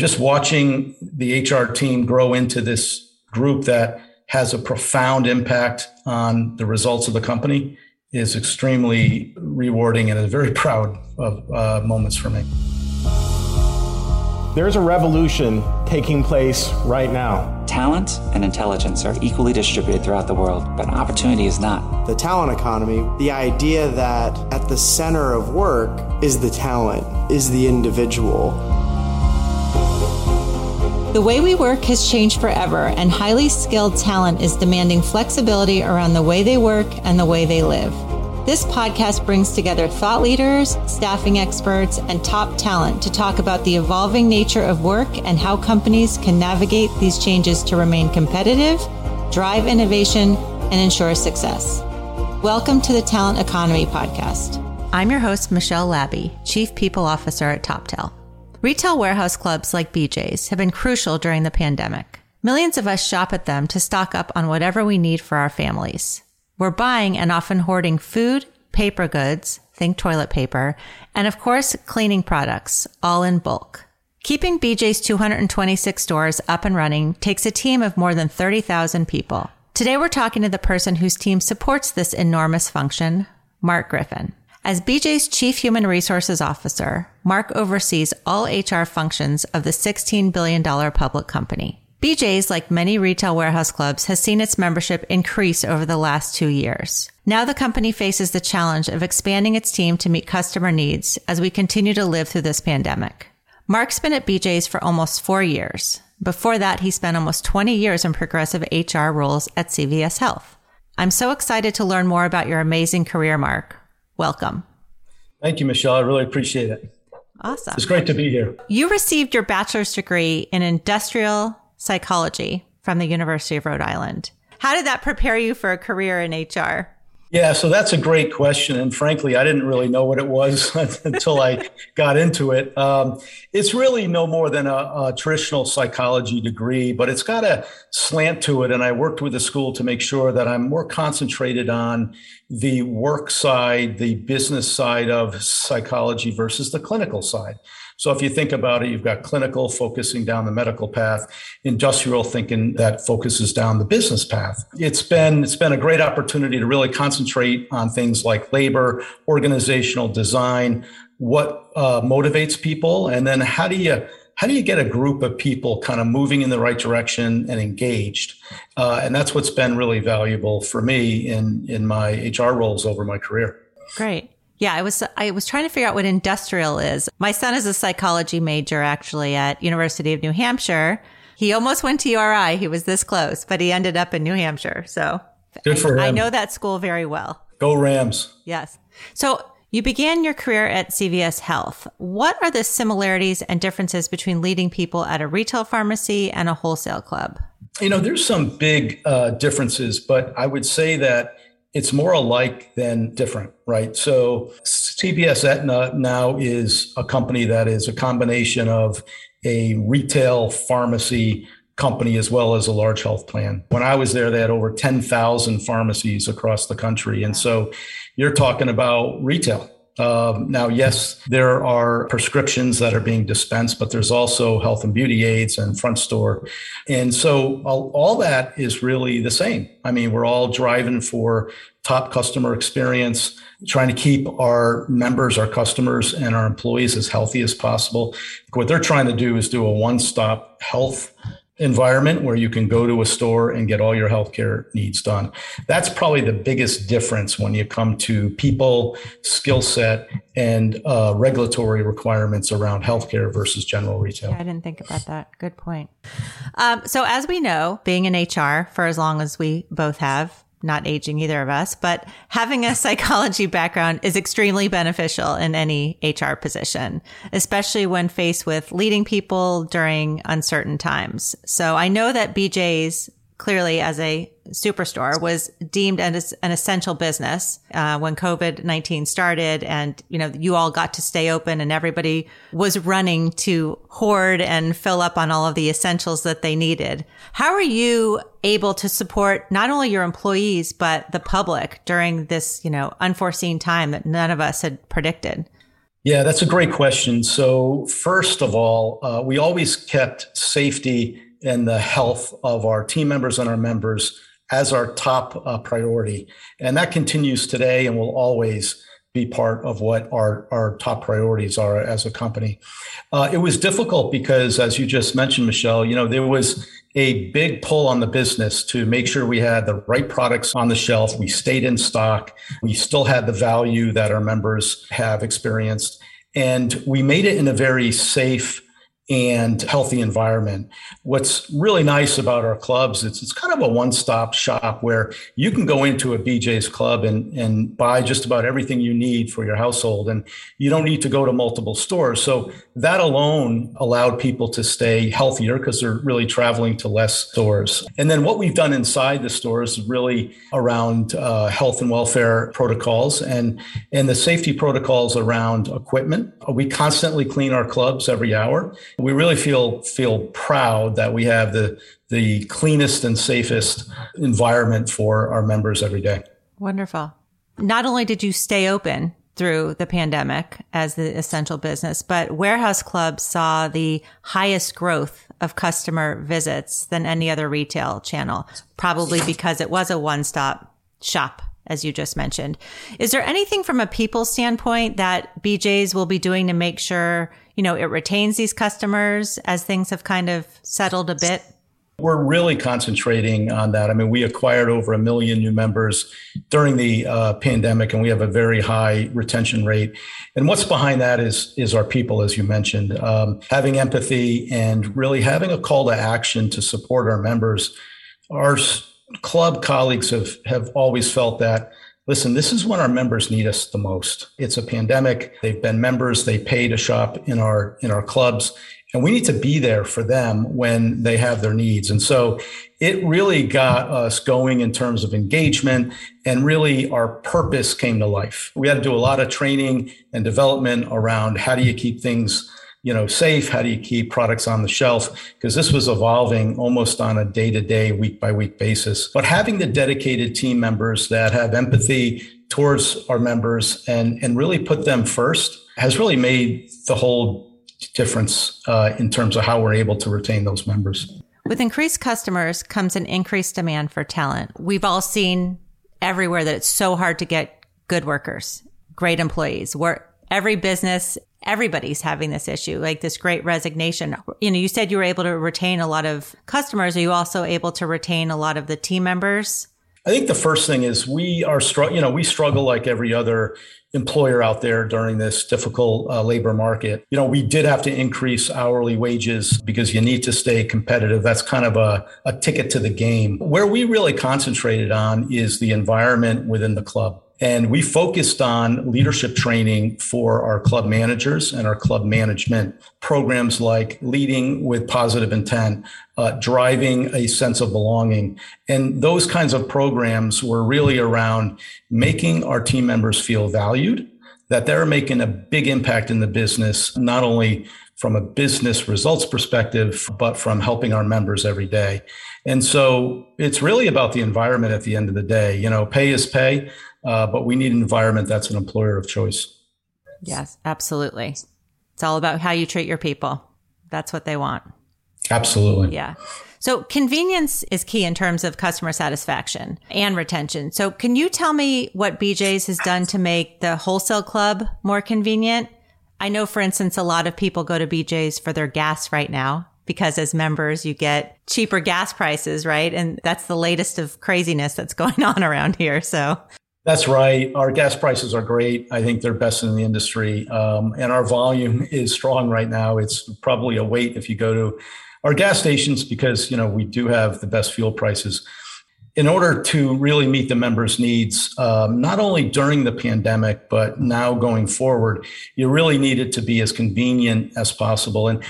Just watching the HR team grow into this group that has a profound impact on the results of the company is extremely rewarding and a very proud of uh, moments for me. There's a revolution taking place right now. Talent and intelligence are equally distributed throughout the world, but opportunity is not. The talent economy, the idea that at the center of work is the talent, is the individual. The way we work has changed forever, and highly skilled talent is demanding flexibility around the way they work and the way they live. This podcast brings together thought leaders, staffing experts, and top talent to talk about the evolving nature of work and how companies can navigate these changes to remain competitive, drive innovation, and ensure success. Welcome to the Talent Economy Podcast. I'm your host, Michelle Labbe, Chief People Officer at Toptal. Retail warehouse clubs like BJ's have been crucial during the pandemic. Millions of us shop at them to stock up on whatever we need for our families. We're buying and often hoarding food, paper goods, think toilet paper, and of course, cleaning products, all in bulk. Keeping BJ's 226 stores up and running takes a team of more than 30,000 people. Today, we're talking to the person whose team supports this enormous function, Mark Griffin. As BJ's Chief Human Resources Officer, Mark oversees all HR functions of the $16 billion public company. BJ's, like many retail warehouse clubs, has seen its membership increase over the last two years. Now the company faces the challenge of expanding its team to meet customer needs as we continue to live through this pandemic. Mark's been at BJ's for almost four years. Before that, he spent almost 20 years in progressive HR roles at CVS Health. I'm so excited to learn more about your amazing career, Mark. Welcome. Thank you, Michelle. I really appreciate it. Awesome. It's great to be here. You received your bachelor's degree in industrial psychology from the University of Rhode Island. How did that prepare you for a career in HR? Yeah, so that's a great question. And frankly, I didn't really know what it was until I got into it. Um, it's really no more than a, a, traditional psychology degree, but it's got a slant to it. And I worked with the school to make sure that I'm more concentrated on the work side, the business side of psychology versus the clinical side. So if you think about it, you've got clinical focusing down the medical path, industrial thinking that focuses down the business path. It's been it's been a great opportunity to really concentrate on things like labor, organizational design, what uh, motivates people, and then how do you how do you get a group of people kind of moving in the right direction and engaged? Uh, and that's what's been really valuable for me in in my HR roles over my career. Great. Yeah, I was I was trying to figure out what industrial is. My son is a psychology major actually at University of New Hampshire. He almost went to URI. He was this close, but he ended up in New Hampshire. So good for I, him. I know that school very well. Go Rams. Yes. So you began your career at CVS Health. What are the similarities and differences between leading people at a retail pharmacy and a wholesale club? You know, there's some big uh, differences, but I would say that it's more alike than different, right? So CVS Aetna now is a company that is a combination of a retail pharmacy company as well as a large health plan. When I was there, they had over 10,000 pharmacies across the country. And so you're talking about retail. Um, now, yes, there are prescriptions that are being dispensed, but there's also health and beauty aids and front store. And so all, all that is really the same. I mean, we're all driving for top customer experience, trying to keep our members, our customers, and our employees as healthy as possible. What they're trying to do is do a one stop health environment where you can go to a store and get all your healthcare needs done. That's probably the biggest difference when you come to people, skill set, and uh, regulatory requirements around healthcare versus general retail. I didn't think about that. Good point. Um, so, as we know, being in HR for as long as we both have, not aging either of us, but having a psychology background is extremely beneficial in any HR position, especially when faced with leading people during uncertain times. So I know that BJ's clearly as a superstore was deemed as an essential business uh, when COVID nineteen started, and you know you all got to stay open, and everybody was running to hoard and fill up on all of the essentials that they needed. How are you able to support not only your employees but the public during this you know unforeseen time that none of us had predicted? Yeah, that's a great question. So, first of all, uh, we always kept safety and the health of our team members and our members as our top uh, priority. And that continues today and will always be part of what our, our top priorities are as a company. Uh, it was difficult because, as you just mentioned, Michelle, you know, there was a big pull on the business to make sure we had the right products on the shelf. We stayed in stock. We still had the value that our members have experienced. And we made it in a very safe and healthy environment. What's really nice about our clubs, it's, it's kind of a one-stop shop where you can go into a BJ's club and, and buy just about everything you need for your household. And you don't need to go to multiple stores. So that alone allowed people to stay healthier because they're really traveling to less stores. And then what we've done inside the stores is really around uh, health and welfare protocols and, and the safety protocols around equipment. We constantly clean our clubs every hour we really feel feel proud that we have the the cleanest and safest environment for our members every day. Wonderful. Not only did you stay open through the pandemic as the essential business, but Warehouse Club saw the highest growth of customer visits than any other retail channel, probably because it was a one stop shop as you just mentioned. Is there anything from a people standpoint that BJ's will be doing to make sure you know, it retains these customers as things have kind of settled a bit? We're really concentrating on that. I mean, we acquired over a million new members during the uh, pandemic, and we have a very high retention rate. And what's behind that is is our people, as you mentioned, um, having empathy and really having a call to action to support our members. Our club colleagues have have always felt that listen, this is when our members need us the most. It's a pandemic. They've been members. They pay to shop in our, in our clubs and we need to be there for them when they have their needs. And so it really got us going in terms of engagement and really our purpose came to life. We had to do a lot of training and development around how do you keep things you know safe? How do you keep products on the shelf? Because this was evolving almost on a day-to-day week by week basis. But having the dedicated team members that have empathy towards our members and and really put them first has really made the whole difference uh, in terms of how we're able to retain those members. With increased customers comes an increased demand for talent. We've all seen everywhere that it's so hard to get good workers great employees. Where every business everybody's having this issue, like this great resignation. You know, you said you were able to retain a lot of customers. Are you also able to retain a lot of the team members? I think the first thing is we are str- you know, we struggle like every other employer out there during this difficult uh, labor market. You know, we did have to increase hourly wages because you need to stay competitive. That's kind of a, a ticket to the game. Where we really concentrated on is the environment within the club. And we focused on leadership training for our club managers and our club management programs like leading with positive intent, uh, driving a sense of belonging. And those kinds of programs were really around making our team members feel valued, that they're making a big impact in the business, not only from a business results perspective, but from helping our members every day. And so it's really about the environment at the end of the day. You know, pay is pay uh, but we need an environment that's an employer of choice. Yes, absolutely. It's all about how you treat your people. That's what they want. Absolutely. Yeah. So convenience is key in terms of customer satisfaction and retention. So can you tell me what BJ's has done to make the wholesale club more convenient? I know, for instance, a lot of people go to BJ's for their gas right now because as members, you get cheaper gas prices, right? And that's the latest of craziness that's going on around here. So that's right. Our gas prices are great. I think they're best in the industry. Um, and our volume is strong right now. It's probably a wait if you go to our gas stations because, you know, we do have the best fuel prices. In order to really meet the members' needs, um, not only during the pandemic, but now going forward, you really need it to be as convenient as possible. And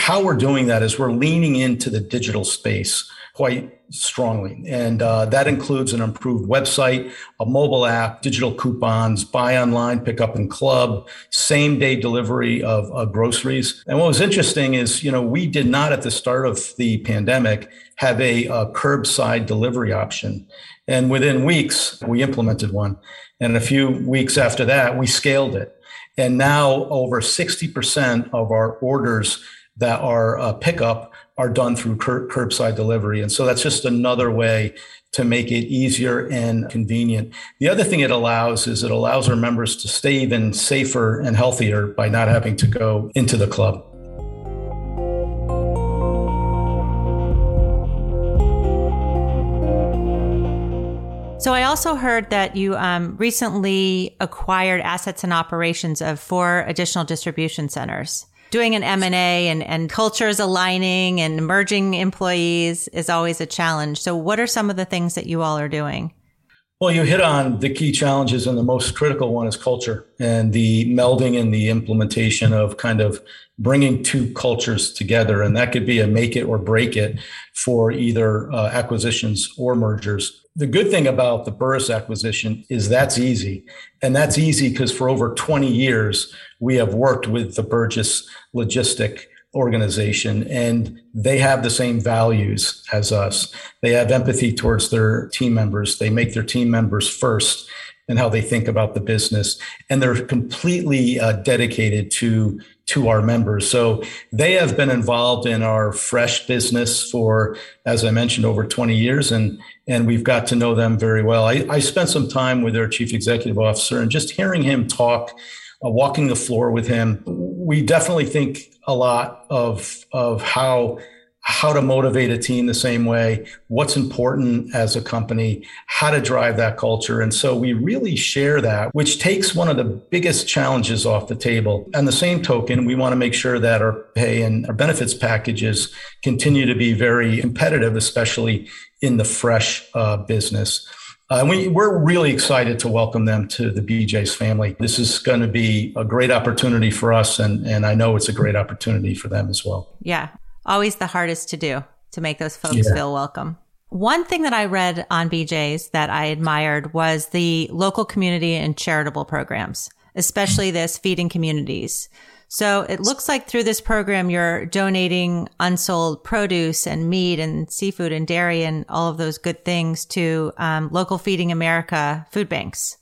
how we're doing that is we're leaning into the digital space quite strongly. And uh, that includes an improved website, a mobile app, digital coupons, buy online, pick up in club, same day delivery of uh, groceries. And what was interesting is, you know, we did not at the start of the pandemic have a, a curbside delivery option. And within weeks, we implemented one. And a few weeks after that, we scaled it. And now over 60% of our orders that are uh, pickup are done through cur- curbside delivery. And so that's just another way to make it easier and convenient. The other thing it allows is it allows our members to stay even safer and healthier by not having to go into the club. So I also heard that you um, recently acquired assets and operations of four additional distribution centers. Doing an M&A and, and cultures aligning and merging employees is always a challenge. So what are some of the things that you all are doing? Well, you hit on the key challenges, and the most critical one is culture and the melding and the implementation of kind of bringing two cultures together. And that could be a make it or break it for either uh, acquisitions or mergers the good thing about the Burris acquisition is that's easy. And that's easy because for over 20 years, we have worked with the Burris Logistic organization and they have the same values as us. They have empathy towards their team members. They make their team members first and how they think about the business. And they're completely uh, dedicated to to our members. So they have been involved in our fresh business for, as I mentioned, over 20 years, and and we've got to know them very well. I, I spent some time with their chief executive officer, and just hearing him talk, walking the floor with him, we definitely think a lot of of how how to motivate a team the same way, what's important as a company, how to drive that culture. And so we really share that, which takes one of the biggest challenges off the table. And the same token, we want to make sure that our pay and our benefits packages continue to be very competitive, especially in the fresh uh, business. Uh, and we, we're really excited to welcome them to the BJ's family. This is going to be a great opportunity for us, and, and I know it's a great opportunity for them as well. Yeah, always the hardest to do to make those folks yeah. feel welcome. One thing that I read on BJ's that I admired was the local community and charitable programs, especially this feeding communities. So it looks like through this program, you're donating unsold produce and meat and seafood and dairy and all of those good things to um, local Feeding America food banks.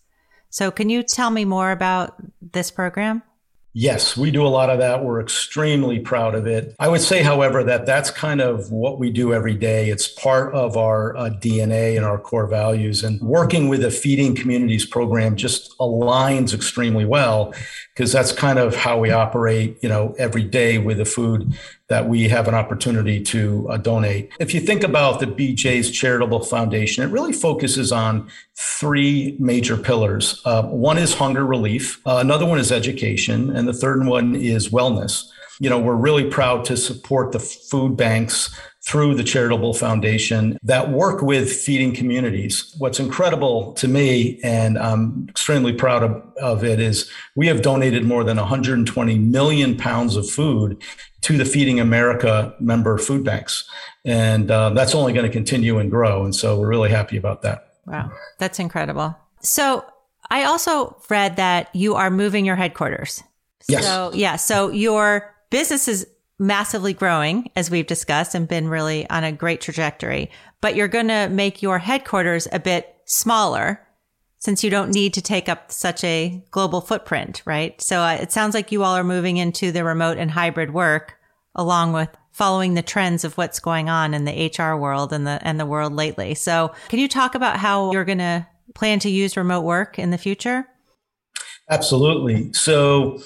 So can you tell me more about this program? Yes, we do a lot of that. We're extremely proud of it. I would say, however, that that's kind of what we do every day. It's part of our uh, DNA and our core values. And working with a feeding communities program just aligns extremely well because that's kind of how we operate, you know, every day with the food that we have an opportunity to uh, donate. If you think about the BJ's Charitable Foundation, it really focuses on three major pillars. Uh, one is hunger relief, uh, another one is education, and the third one is wellness. You know, we're really proud to support the food banks through the charitable foundation that work with feeding communities. What's incredible to me, and I'm extremely proud of, of, it, is we have donated more than 120 million pounds of food to the Feeding America member food banks. And uh, that's only going to continue and grow. And so we're really happy about that. Wow, that's incredible. So I also read that you are moving your headquarters. Yes. So, yeah. So your business is massively growing, as we've discussed, and been really on a great trajectory. But you're going to make your headquarters a bit smaller since you don't need to take up such a global footprint, right? So uh, it sounds like you all are moving into the remote and hybrid work along with following the trends of what's going on in the HR world and the and the world lately. So, can you talk about how you're going to plan to use remote work in the future? Absolutely. So,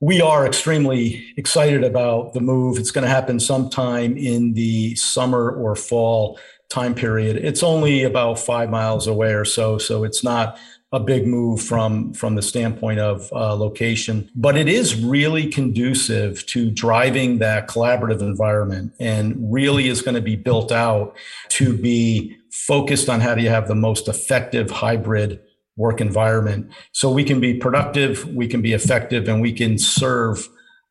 we are extremely excited about the move. It's going to happen sometime in the summer or fall time period. It's only about five miles away or so, so it's not a big move from from the standpoint of uh, location, but it is really conducive to driving that collaborative environment, and really is going to be built out to be focused on how do you have the most effective hybrid work environment, so we can be productive, we can be effective, and we can serve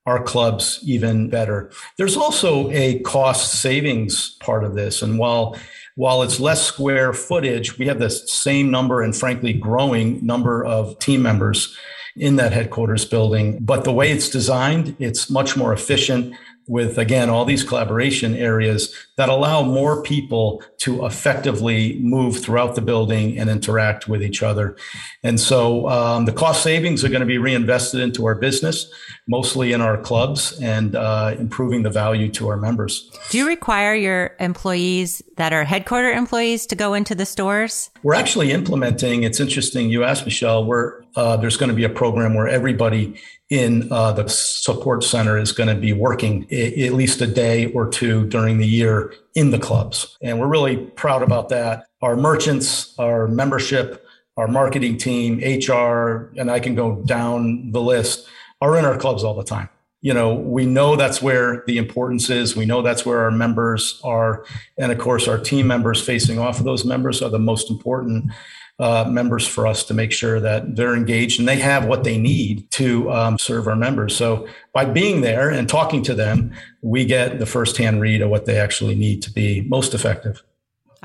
our clubs even better. There's also a cost savings part of this. And while while it's less square footage, we have the same number and frankly growing number of team members in that headquarters building. But the way it's designed, it's much more efficient. With again all these collaboration areas that allow more people to effectively move throughout the building and interact with each other. And so um, the cost savings are going to be reinvested into our business mostly in our clubs and uh, improving the value to our members. Do you require your employees that are headquarter employees to go into the stores? We're actually implementing it's interesting you asked michelle we're uh, there's going to be a program where everybody in uh, the support center is going to be working at least a day or two during the year in the clubs. And we're really proud about that. Our merchants, our membership, our marketing team, HR, and I can go down the list are in our clubs all the time. You know, we know that's where the importance is. We know that's where our members are. And of course, our team members facing off of those members are the most important uh, members for us to make sure that they're engaged and they have what they need to um, serve our members. So by being there and talking to them, we get the firsthand read of what they actually need to be most effective.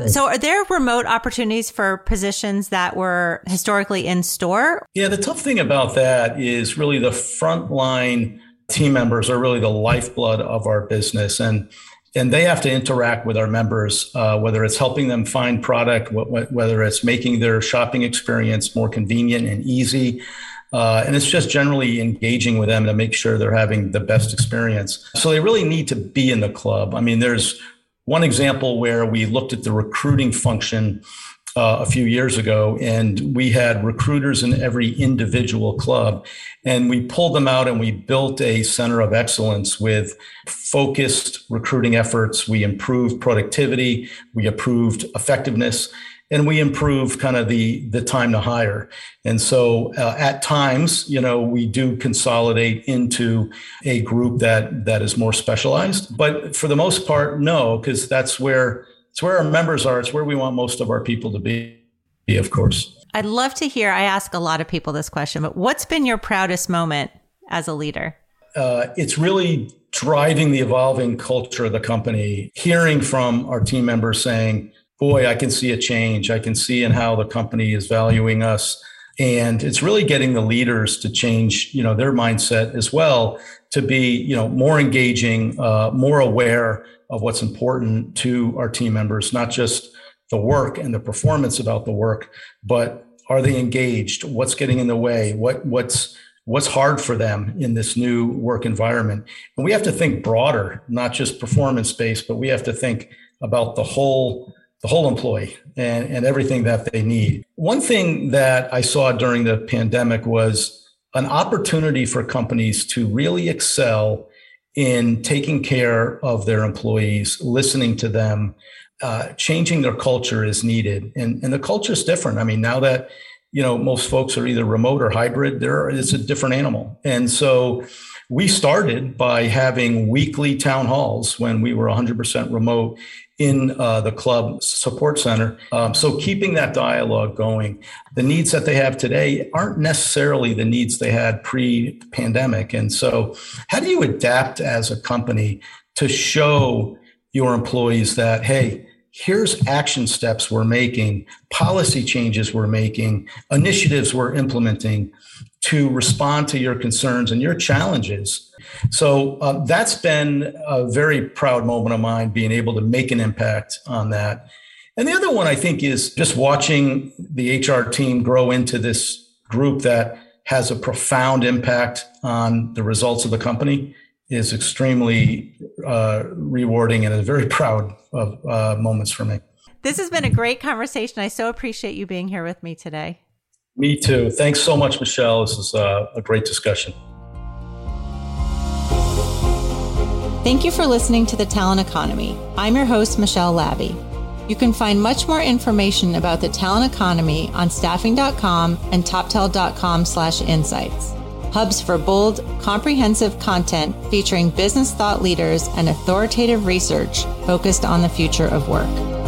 So, are there remote opportunities for positions that were historically in store? Yeah, the tough thing about that is really the frontline team members are really the lifeblood of our business. And and they have to interact with our members, uh, whether it's helping them find product, whether it's making their shopping experience more convenient and easy. Uh, and it's just generally engaging with them to make sure they're having the best experience. So they really need to be in the club. I mean, there's one example where we looked at the recruiting function uh, a few years ago, and we had recruiters in every individual club. And we pulled them out and we built a center of excellence with focused recruiting efforts. We improved productivity, we improved effectiveness, and we improved kind of the, the time to hire. And so uh, at times, you know, we do consolidate into a group that that is more specialized. But for the most part, no, because that's where it's where our members are. It's where we want most of our people to be, of course. I'd love to hear. I ask a lot of people this question, but what's been your proudest moment as a leader? Uh, it's really driving the evolving culture of the company, hearing from our team members saying, Boy, I can see a change. I can see in how the company is valuing us. And it's really getting the leaders to change, you know, their mindset as well to be, you know, more engaging, uh, more aware of what's important to our team members, not just the work and the performance about the work, but are they engaged? What's getting in the way? What what's what's hard for them in this new work environment? And we have to think broader, not just performance based, but we have to think about the whole the whole employee and, and everything that they need. One thing that I saw during the pandemic was an opportunity for companies to really excel in taking care of their employees, listening to them, uh, changing their culture is needed. And, and the culture is different. I mean, now that you know most folks are either remote or hybrid, there is a different animal. And so we started by having weekly town halls when we were 100% remote in uh, the club support center. Um, so keeping that dialogue going, the needs that they have today aren't necessarily the needs they had pre-pandemic. And so, how do you adapt as a company to show your employees that hey? Here's action steps we're making, policy changes we're making, initiatives we're implementing to respond to your concerns and your challenges so um, that's been a very proud moment of mine, being able to make an impact on that. And the other one I think is just watching the HR team grow into this group that has a profound impact on the results of the company is extremely uh, rewarding and a very proud of uh, moments for me. This has been a great conversation. I so appreciate you being here with me today. Me too. Thanks so much, Michelle. This is uh, a great discussion. Thank you for listening to The Talent Economy. I'm your host, Michelle Labbe. You can find much more information about the talent economy on staffing.com and toptal.com slash insights. Hubs for bold, comprehensive content featuring business thought leaders and authoritative research focused on the future of work.